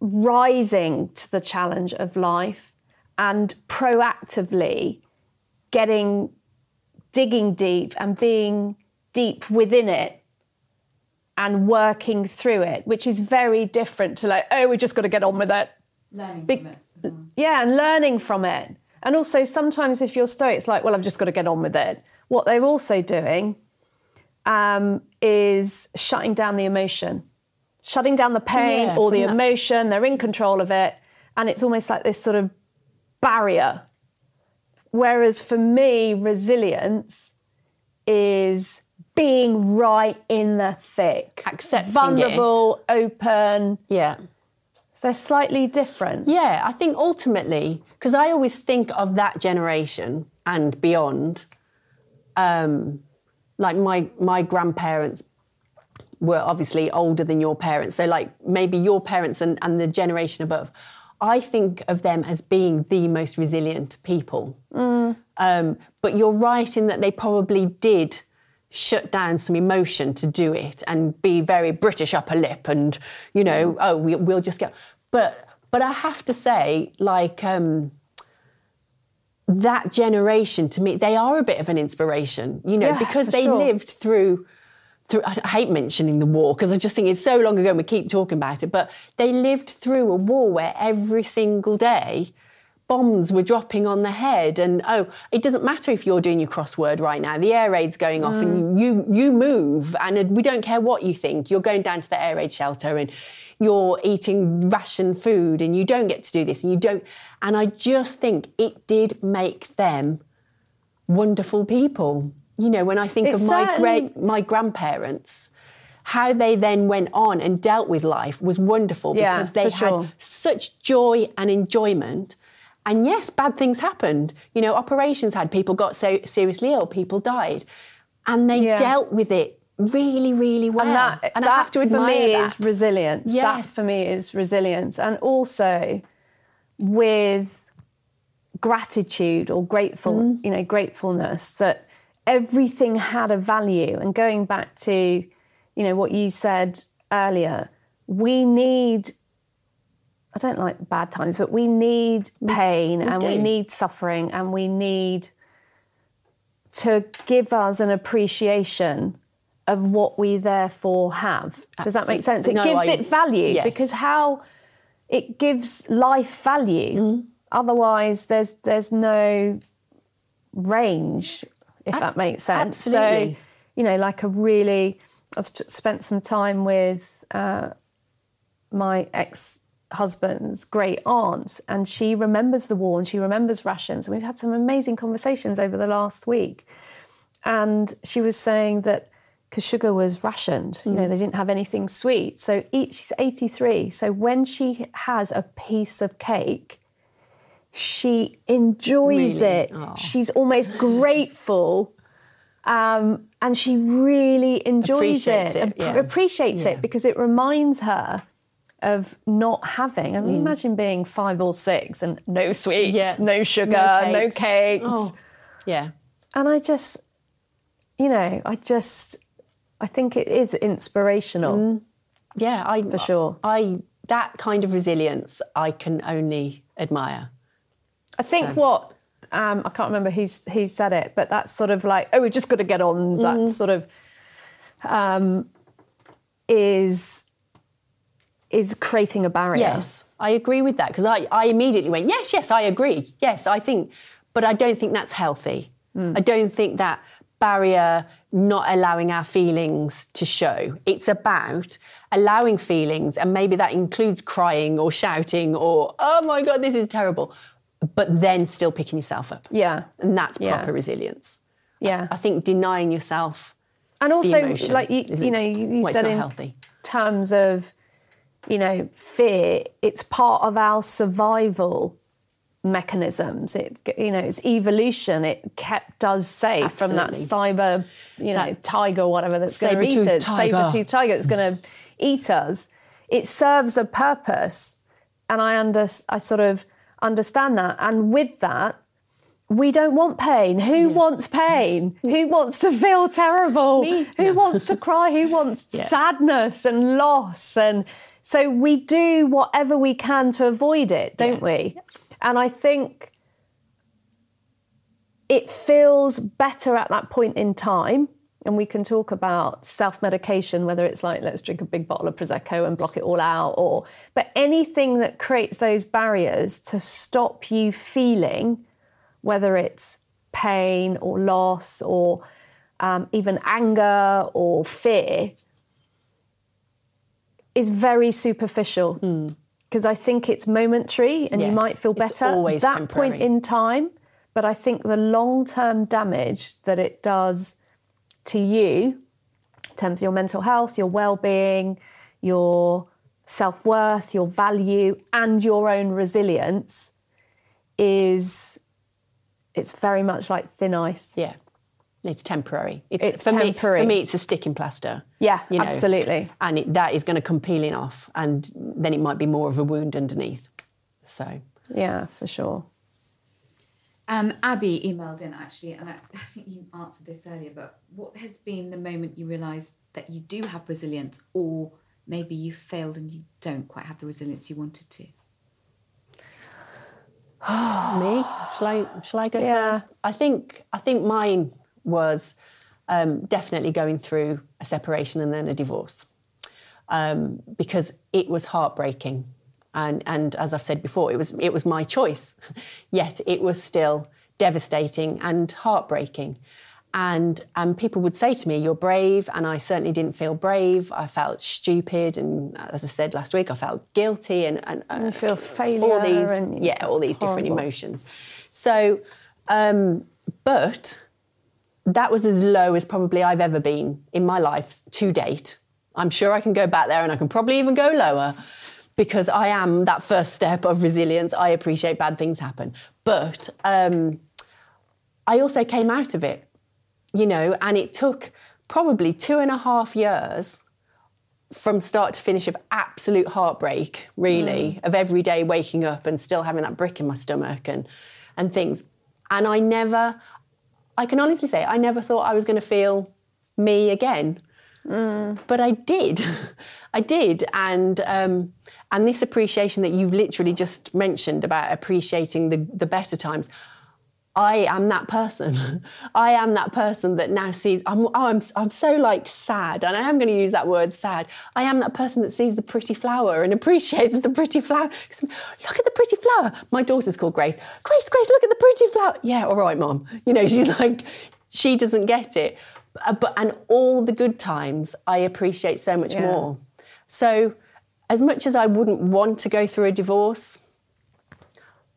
rising to the challenge of life and proactively getting digging deep and being deep within it and working through it which is very different to like oh we just got to get on with it Learning Big- from it. well. yeah, and learning from it. And also, sometimes if you're stoic, it's like, well, I've just got to get on with it. What they're also doing um, is shutting down the emotion, shutting down the pain Yeah, or the that- emotion. They're in control of it. And it's almost like this sort of barrier. Whereas for me, resilience is being right in the thick, Accepting it. vulnerable, open. Yeah. They're slightly different. Yeah, I think ultimately, because I always think of that generation and beyond, um, like my my grandparents were obviously older than your parents, so like maybe your parents and, and the generation above. I think of them as being the most resilient people. Um, but you're right in that they probably did shut down some emotion to do it and be very British upper lip and, you know, oh, we, we'll just get. But but I have to say, like, um, that generation to me, they are a bit of an inspiration, you know, Yeah, because they sure. lived through. Through, I hate mentioning the war because I just think it's so long ago and we keep talking about it. But they lived through a war where every single day bombs were dropping on the head. And oh it doesn't matter if you're doing your crossword right now. The air raid's going off and mm. you you move. And uh, we don't care what you think. You're going down to the air raid shelter and you're eating ration food and you don't get to do this and you don't. And i just think it did make them wonderful people. You know when i think It of my certainly- great my grandparents how they then went on and dealt with life was wonderful Yeah, because they had sure. such joy and enjoyment. And yes, bad things happened. You know, operations had people got so seriously ill, people died, and they Yeah. dealt with it really, really well. and that, and that I have to for me that. is resilience. Yeah. That for me is resilience, and also with gratitude or grateful, Mm. you know, gratefulness that everything had a value. And going back to, you know, what you said earlier, we need. I don't like bad times, but we need pain and we do. need suffering and we need to give us an appreciation of what we therefore have. Does that make sense? It No, gives I- it value yes. because how it gives life value. Mm-hmm. Otherwise, there's there's no range, if that makes sense. So, you know, like a really, I've spent some time with uh, my ex husband's great aunt, and she remembers the war and she remembers rations. And we've had some amazing conversations over the last week. And she was saying that because sugar was rationed, you Mm. know, they didn't have anything sweet. So each, she's 83. So when she has a piece of cake, she enjoys Really? it. Aw. She's almost grateful. Um, and she really enjoys Appreciates it, it, yeah. appreciates Yeah. it because it reminds her of not having. I mean, Mm. imagine being five or six and no sweets, Yeah. no sugar, No no cakes. cakes. Oh, yeah. And I just, you know, I just, I think it is inspirational. Yeah, I For sure. I that kind of resilience I can only admire. I think what um, I can't remember who's who said it, but that's sort of like, oh, we've just got to get on. That sort of um, is is creating a barrier. Yes, I agree with that because I, I immediately went, yes, yes, I agree. Yes, I think, but I don't think that's healthy. Hmm. I don't think that barrier not allowing our feelings to show. It's about allowing feelings, and maybe that includes crying or shouting or, oh my God, this is terrible, but then still picking yourself up. Yeah. And that's Yeah. proper resilience. Yeah. I think denying yourself and also, like you, you know, you, well, it's said not in healthy. terms of, you know, fear. It's part of our survival mechanisms. It, you know, it's evolution. It kept us safe from that cyber, you know, That tiger or whatever that's going to eat us. tiger. Saber-toothed tiger that's going to eat us. It serves a purpose, and I under, I sort of understand that. And with that, we don't want pain. Who wants pain? Who wants to feel terrible? Me? Who wants to cry? Who wants [laughs] sadness and loss? And so we do whatever we can to avoid it, don't we? And I think it feels better at that point in time. And we can talk about self medication, whether it's like, let's drink a big bottle of Prosecco and block it all out, or, but anything that creates those barriers to stop you feeling, whether it's pain or loss or um, even anger or fear, is very superficial. Hmm. Because I think it's momentary and you might feel it's better always that temporary. point in time. But I think the long term damage that it does to you, in terms of your mental health, your well being, your self worth, your value, and your own resilience is it's very much like thin ice. Yeah. It's temporary. It's for temporary. Me, for me, it's a sticking plaster. Yeah, you know, absolutely. And it, that is going to come peeling off, and then it might be more of a wound underneath. So, Yeah, for sure. Um, Abby emailed in actually, and I, [laughs] I think you answered this earlier, but what has been the moment you realised that you do have resilience, or maybe you failed and you don't quite have the resilience you wanted to? [sighs] me, shall I? Shall I go Yeah. first? I think. I think mine was um, definitely going through a separation and then a divorce, um, because it was heartbreaking, And, and as I've said before, it was, it was my choice. [laughs] Yet it was still devastating and heartbreaking. And, and people would say to me, You're brave. And I certainly didn't feel brave. I felt stupid. And as I said last week, I felt guilty and, and, and feel failure. All these, and, yeah, all these different emotions. So, um, but that was as low as probably I've ever been in my life to date. I'm sure I can go back there and I can probably even go lower because I am that first step of resilience. I appreciate bad things happen. But um, I also came out of it, you know, and it took probably two and a half years from start to finish of absolute heartbreak, really, mm. of every day waking up and still having that brick in my stomach and and things. And I never, I can honestly say, I never thought I was going to feel me again. Mm. But I did, [laughs] I did, and um, and this appreciation that you literally just mentioned about appreciating the the better times. I am that person. [laughs] I am that person that now sees. I'm, oh, I'm, I'm so like sad, and I am going to use that word sad. I am that person that sees the pretty flower and [laughs] appreciates the pretty flower. Look at the pretty flower. My daughter's called Grace. Grace, Grace, look at the pretty flower. Yeah, all right, mom. You know, [laughs] she's like, she doesn't get it. Uh, but and all the good times, I appreciate so much yeah. more. So, as much as I wouldn't want to go through a divorce,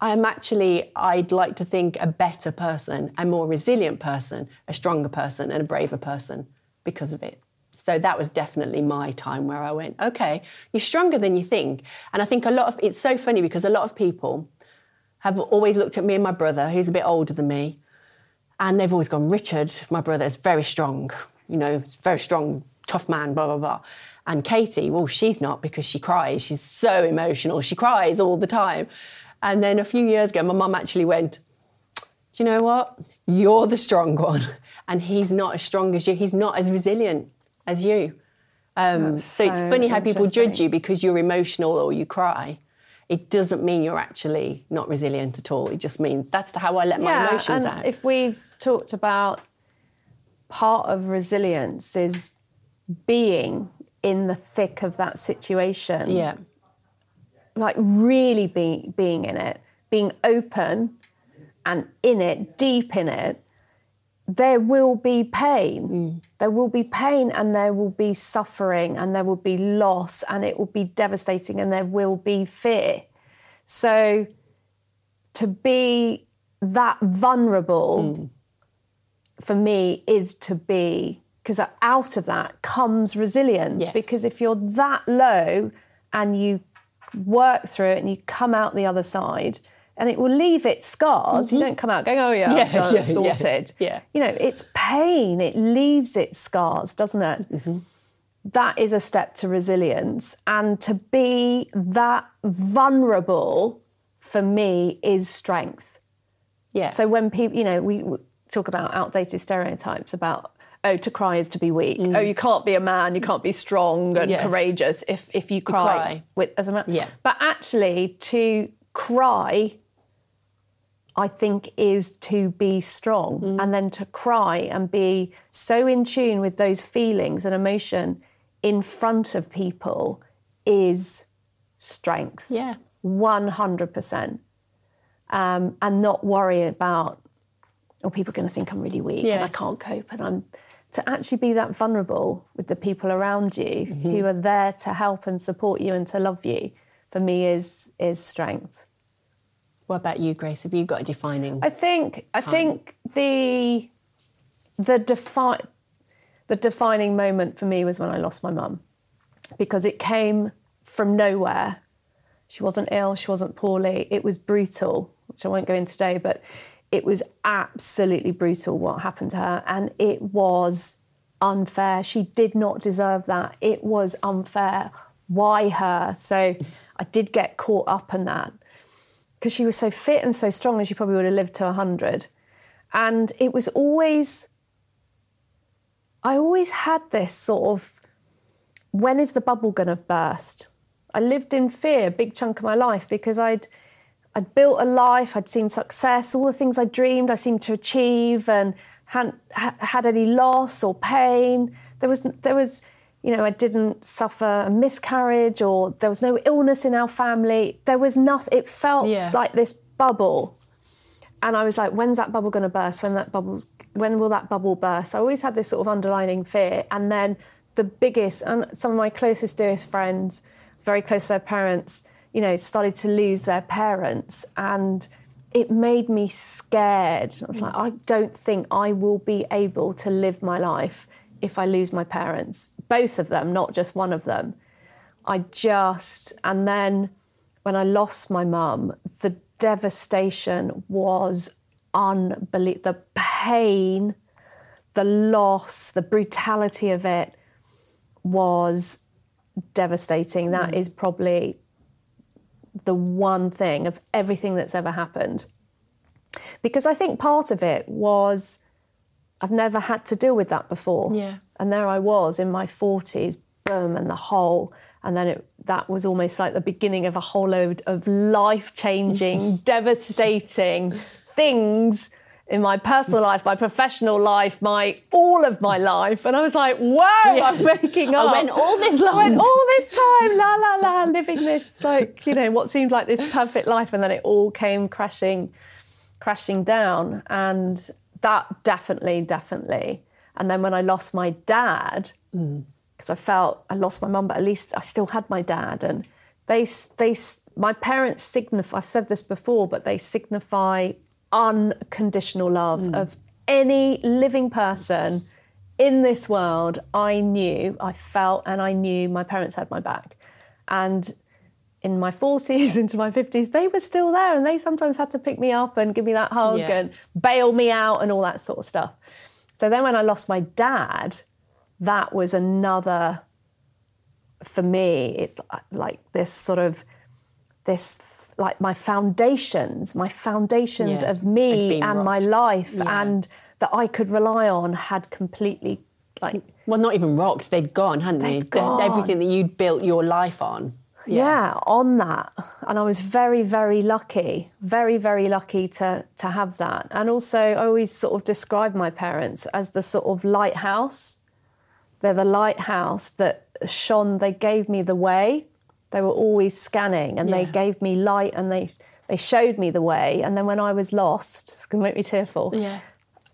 I'm actually, I'd like to think, a better person, a more resilient person, a stronger person, and a braver person because of it. So that was definitely my time where I went, okay, you're stronger than you think. And I think a lot of, it's so funny because a lot of people have always looked at me and my brother, who's a bit older than me, and they've always gone, Richard, my brother, is very strong, you know, very strong, tough man, blah, blah, blah. And Katie, well, she's not because she cries. She's so emotional. She cries all the time. And then a few years ago, my mum actually went, Do you know what? You're the strong one. And he's not as strong as you. He's not as resilient as you. Um, so, so, it's funny how people judge you because you're emotional or you cry. It doesn't mean you're actually not resilient at all. It just means that's how I let yeah, my emotions and out. If we've talked about part of resilience is being in the thick of that situation. Yeah like really be, being in it, being open and in it, deep in it, there will be pain. Mm. There will be pain and there will be suffering and there will be loss and it will be devastating and there will be fear. So to be that vulnerable mm. for me is to be, because out of that comes resilience. Yes. Because if you're that low and you work through it and you come out the other side and it will leave its scars. Mm-hmm. You don't come out going, oh yeah, yeah, done, yeah sorted. Yeah, yeah, You know, it's pain. It leaves its scars, doesn't it? Mm-hmm. That is a step to resilience. And to be that vulnerable for me is strength. Yeah. So when people, you know, we talk about outdated stereotypes about oh, to cry is to be weak. Mm. Oh, you can't be a man, you can't be strong and yes. courageous if, if you cry, cry. With, as a man. Yeah. But actually, to cry, I think, is to be strong. Mm. And then to cry and be so in tune with those feelings and emotion in front of people is strength. Yeah. 100%. Um, and not worry about, oh, people are going to think I'm really weak yes. and I can't cope and I'm to actually be that vulnerable with the people around you mm-hmm. who are there to help and support you and to love you for me is is strength what about you grace have you got a defining i think time? i think the the defi- the defining moment for me was when i lost my mum because it came from nowhere she wasn't ill she wasn't poorly it was brutal which i won't go into today but it was absolutely brutal what happened to her, and it was unfair. She did not deserve that. It was unfair. Why her? So I did get caught up in that because she was so fit and so strong, and she probably would have lived to 100. And it was always, I always had this sort of, when is the bubble going to burst? I lived in fear a big chunk of my life because I'd I'd built a life, I'd seen success, all the things I dreamed I seemed to achieve, and hadn't had any loss or pain. There was there was you know, I didn't suffer a miscarriage or there was no illness in our family. There was nothing, it felt Yeah. like this bubble. And I was like, when's that bubble going to burst? When that bubble's, when will that bubble burst? I always had this sort of underlining fear. And then the biggest, and some of my closest, dearest friends, very close to their parents, you know, started to lose their parents. And it made me scared. I was like, I don't think I will be able to live my life if I lose my parents, both of them, not just one of them. I just, and then when I lost my mum, the devastation was unbelievable. The pain, the loss, the brutality of it was devastating. That hmm. is probably the one thing of everything that's ever happened. Because I think part of it was I've never had to deal with that before. Yeah. And there I was in my 40s, boom, and the whole. And then it, that was almost like the beginning of a whole load of life changing, [laughs] devastating things in my personal life, my professional life, my all of my life. And I was like, whoa, I'm making up. I went all this I went all this time, la la la, living this like, you know, what seemed like this perfect life. And then it all came crashing, crashing down. And that definitely, definitely. And then when I lost my dad, mm. because I felt I lost my mum, but at least I still had my dad. And they, they, my parents signify, I said this before, but they signify unconditional love mm. of any living person in this world. I knew, I felt, and I knew my parents had my back. And in my 40s [laughs] into my 50s, they were still there and they sometimes had to pick me up and give me that hug Yeah. and bail me out and all that sort of stuff. So then when I lost my dad, that was another, for me, it's uh, like this sort of, this, like my foundations, my foundations Yes, of me and my life Yeah. and that I could rely on had completely, like, Well, not even rocked. They'd gone, hadn't they? They'd gone. Everything that you'd built your life on. yeah. on that and i was very very lucky very very lucky to to have that and also i always sort of describe my parents as the sort of lighthouse they're the lighthouse that shone they gave me the way they were always scanning and they gave me light and they they showed me the way and then when i was lost it's to make me tearful Yeah.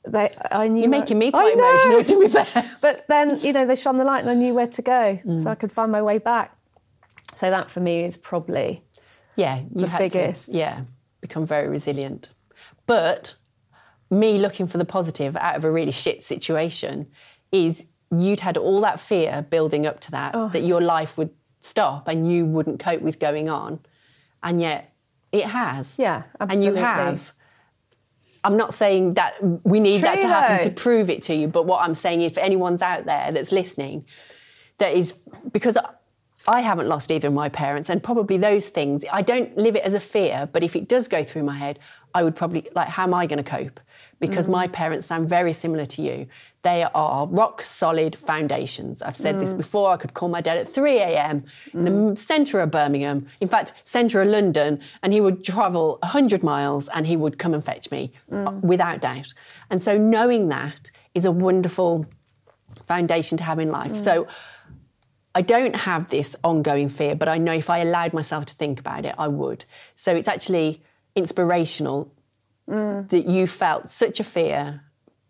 they i knew You're making me quite emotional, to be fair. [laughs] but then you know they shone the light and i knew where to go Mm. so i could find my way back so that for me is probably Yeah, you The biggest. to, yeah, become very resilient. But me looking for the positive out of a really shit situation is you'd had all that fear building up to that, Oh. that your life would stop and you wouldn't cope with going on. And yet it has. Yeah, absolutely. And you have. I'm not saying that we need that to happen though. to prove it to you, but what I'm saying is for anyone's out there that's listening, that is because I haven't lost either of my parents, and probably those things. I don't live it as a fear, but if it does go through my head, I would probably like, how am I going to cope? Because my mm. parents sound very similar to you. They are rock solid foundations. I've said this mm. before. I could call my dad at 3 a.m. in the mm. centre of Birmingham, in fact, centre of London, and he would travel 100 miles and he would come and fetch me uh, without doubt. And so knowing that is a wonderful foundation to have in life. So I don't have this ongoing fear, but I know if I allowed myself to think about it, I would. So it's actually inspirational that you felt such a fear,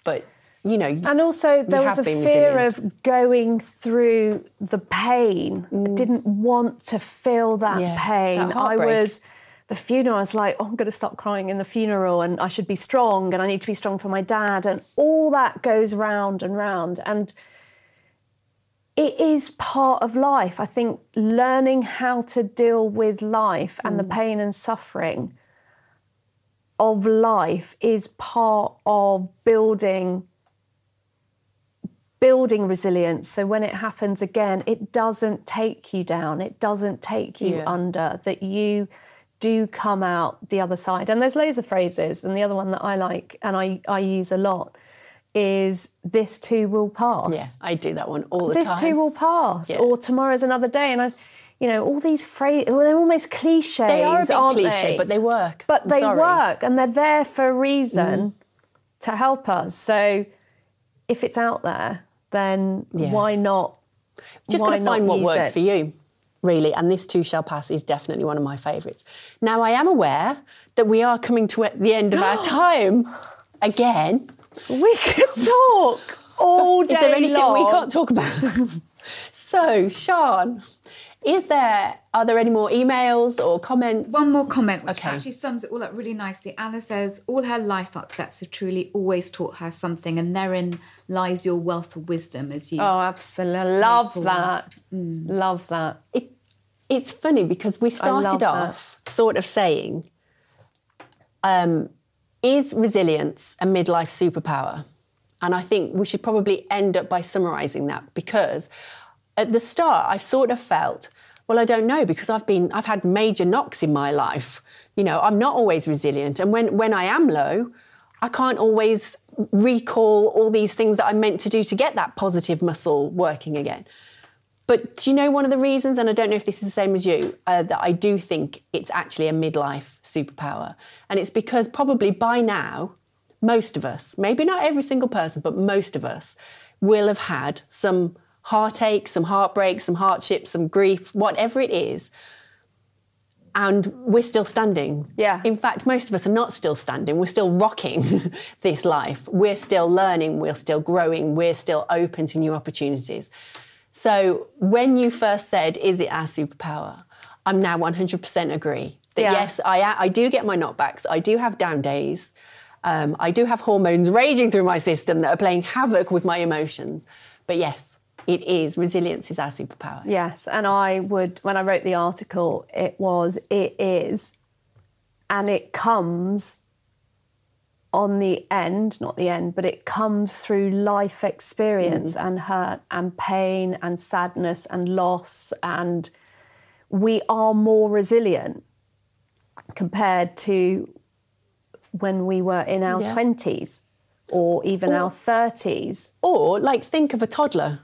but you know, And also, there was a fear resilient. of going through the pain. I didn't want to feel that Mm. Yeah, pain. that I was, the funeral, I was like, oh, I'm going to stop crying in the funeral and I should be strong and I need to be strong for my dad. And all that goes round and round. And it is part of life. I think learning how to deal with life and the Mm. pain and suffering of life is part of building building resilience so when it happens again it doesn't take you down it doesn't take you Yeah. under that you do come out the other side and there's loads of phrases and the other one that i like and i, I use a lot is this too will pass yeah, I do that one all the this time. This too will pass Yeah. or tomorrow's another day and i you know all these phrases well, they're almost cliches they are a bit cliche, they? but they work. but I'm they sorry. work and they're there for a reason mm. to help us. So if it's out there, then Yeah. why not Just why got to not find what works it? for you, really. And this too shall pass is definitely one of my favourites. Now, I am aware that we are coming to the end of our [gasps] time again. We could talk [laughs] all day Is there anything long. we can't talk about? [laughs] so, Sean, is there are there any more emails or comments? One more comment, which Okay. actually sums it all up really nicely. Anna says, All her life upsets have truly always taught her something, and therein lies your wealth of wisdom as you. Oh, absolutely. Love that. Love that. it, it's funny because we started love that. off sort of saying, um, is resilience a midlife superpower? And I think we should probably end up by summarizing that because at the start I sort of felt, well, I don't know because I've been I've had major knocks in my life. You know, I'm not always resilient. And when when I am low, I can't always recall all these things that I'm meant to do to get that positive muscle working again. But do you know one of the reasons, and I don't know if this is the same as you, uh, that I do think it's actually a midlife superpower? And it's because probably by now, most of us, maybe not every single person, but most of us will have had some heartache, some heartbreak, some hardship, some grief, whatever it is. And we're still standing. Yeah. In fact, most of us are not still standing. We're still rocking [laughs] this life. We're still learning. We're still growing. We're still open to new opportunities. So when you first said, "Is it our superpower?" I'm now 100% agree that Yeah. yes, I I do get my knockbacks. I do have down days. Um, I do have hormones raging through my system that are playing havoc with my emotions. But yes, it is resilience is our superpower. Yes, and I would when I wrote the article, it was it is, and it comes on the end, not the end, but it comes through life experience mm. and hurt and pain and sadness and loss and we are more resilient compared to when we were in our Yeah. 20s or even our 30s. Or like think of a toddler.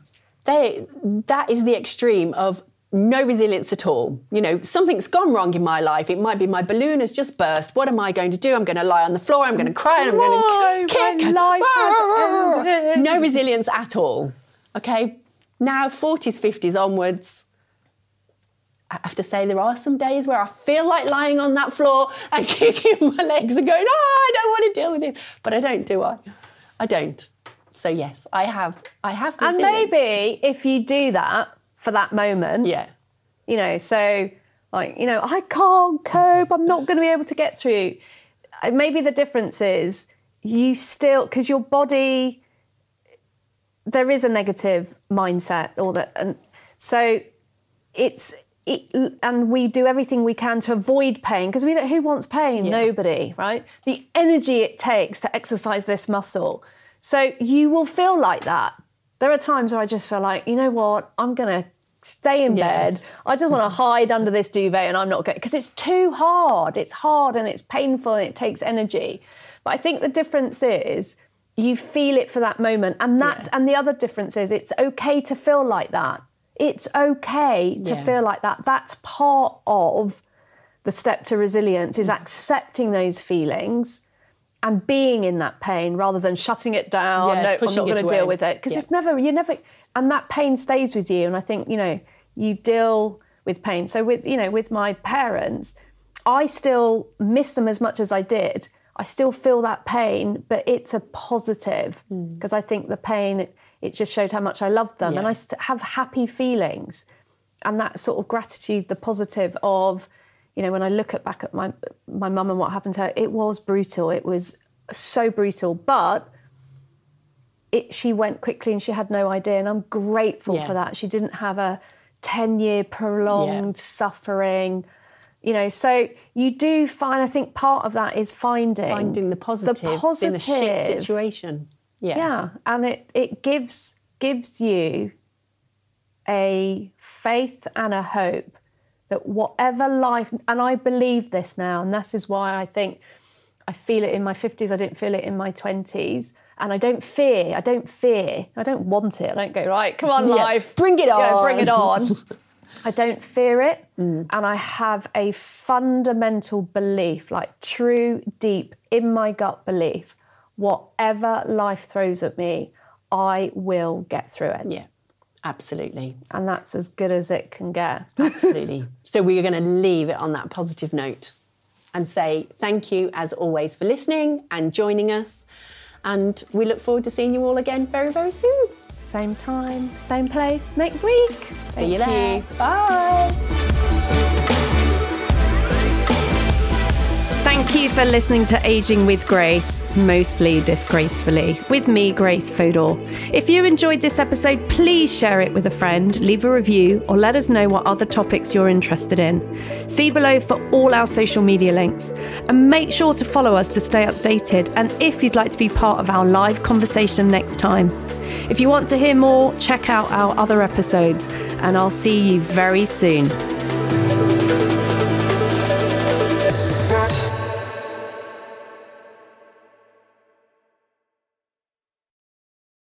They that is the extreme of no resilience at all. You know, something's gone wrong in my life. It might be my balloon has just burst. What am I going to do? I'm going to lie on the floor. I'm going to cry. and I'm going to kick. life no resilience at all. Okay. Now 40s, 50s onwards. I have to say there are some days where I feel like lying on that floor and [laughs] kicking my legs and going, oh, I don't want to deal with it. But I don't, do I? I don't. So yes, I have. I have. And resilience. maybe if you do that for that moment, Yeah. you know, so like, you know, I can't cope, I'm not going to be able to get through. Uh, Maybe the difference is you still, because your body, there is a negative mindset, or that, and so it's, it, and we do everything we can to avoid pain because we don't, who wants pain? Yeah. Nobody, right? The energy it takes to exercise this muscle. So you will feel like that. There are times where I just feel like, you know what, I'm going to stay in Yes. bed. I just want to hide under this duvet and I'm not going because it's too hard. It's hard and it's painful and it takes energy. But I think the difference is you feel it for that moment. And that's and the other difference is it's okay to feel like that. It's okay to Yeah. feel like that. That's part of the step to resilience is accepting those feelings and being in that pain rather than shutting it down. Yes, no, I'm not going to deal with it because Yeah. it's never you never and that pain stays with you. And I think you know you deal with pain. So with you know with my parents, I still miss them as much as I did. I still feel that pain, but it's a positive Hmm. because I think the pain it, it just showed how much I loved them, and I st- have happy feelings, and that sort of gratitude, the positive of, you know, when I look at back at my my mum and what happened to her, it was brutal. It was so brutal, but it she went quickly and she had no idea, and I'm grateful Yes. for that. She didn't have a ten year prolonged suffering. You know, so you do find. I think part of that is finding Finding the positive, the positive in a shit situation. Yeah. Yeah, and it it gives gives you a faith and a hope that whatever life and I believe this now and this is why I think I feel it in my 50s I didn't feel it in my 20s and I don't fear I don't fear I don't want it I don't go right come on Yeah, life bring it you know, on. bring it on [laughs] I don't fear it Mm. and I have a fundamental belief like true deep in my gut belief whatever life throws at me I will get through it Yeah. Absolutely. And that's as good as it can get. Absolutely. [laughs] so we are going to leave it on that positive note and say thank you as always for listening and joining us. And we look forward to seeing you all again very, very soon. Same time, same place next week. See you there. Bye. Thank you for listening to Aging with Grace, mostly disgracefully, with me, Grace Fodor. If you enjoyed this episode, please share it with a friend, leave a review, or let us know what other topics you're interested in. See below for all our social media links. And make sure to follow us to stay updated, and if you'd like to be part of our live conversation next time. If you want to hear more, check out our other episodes, and I'll see you very soon.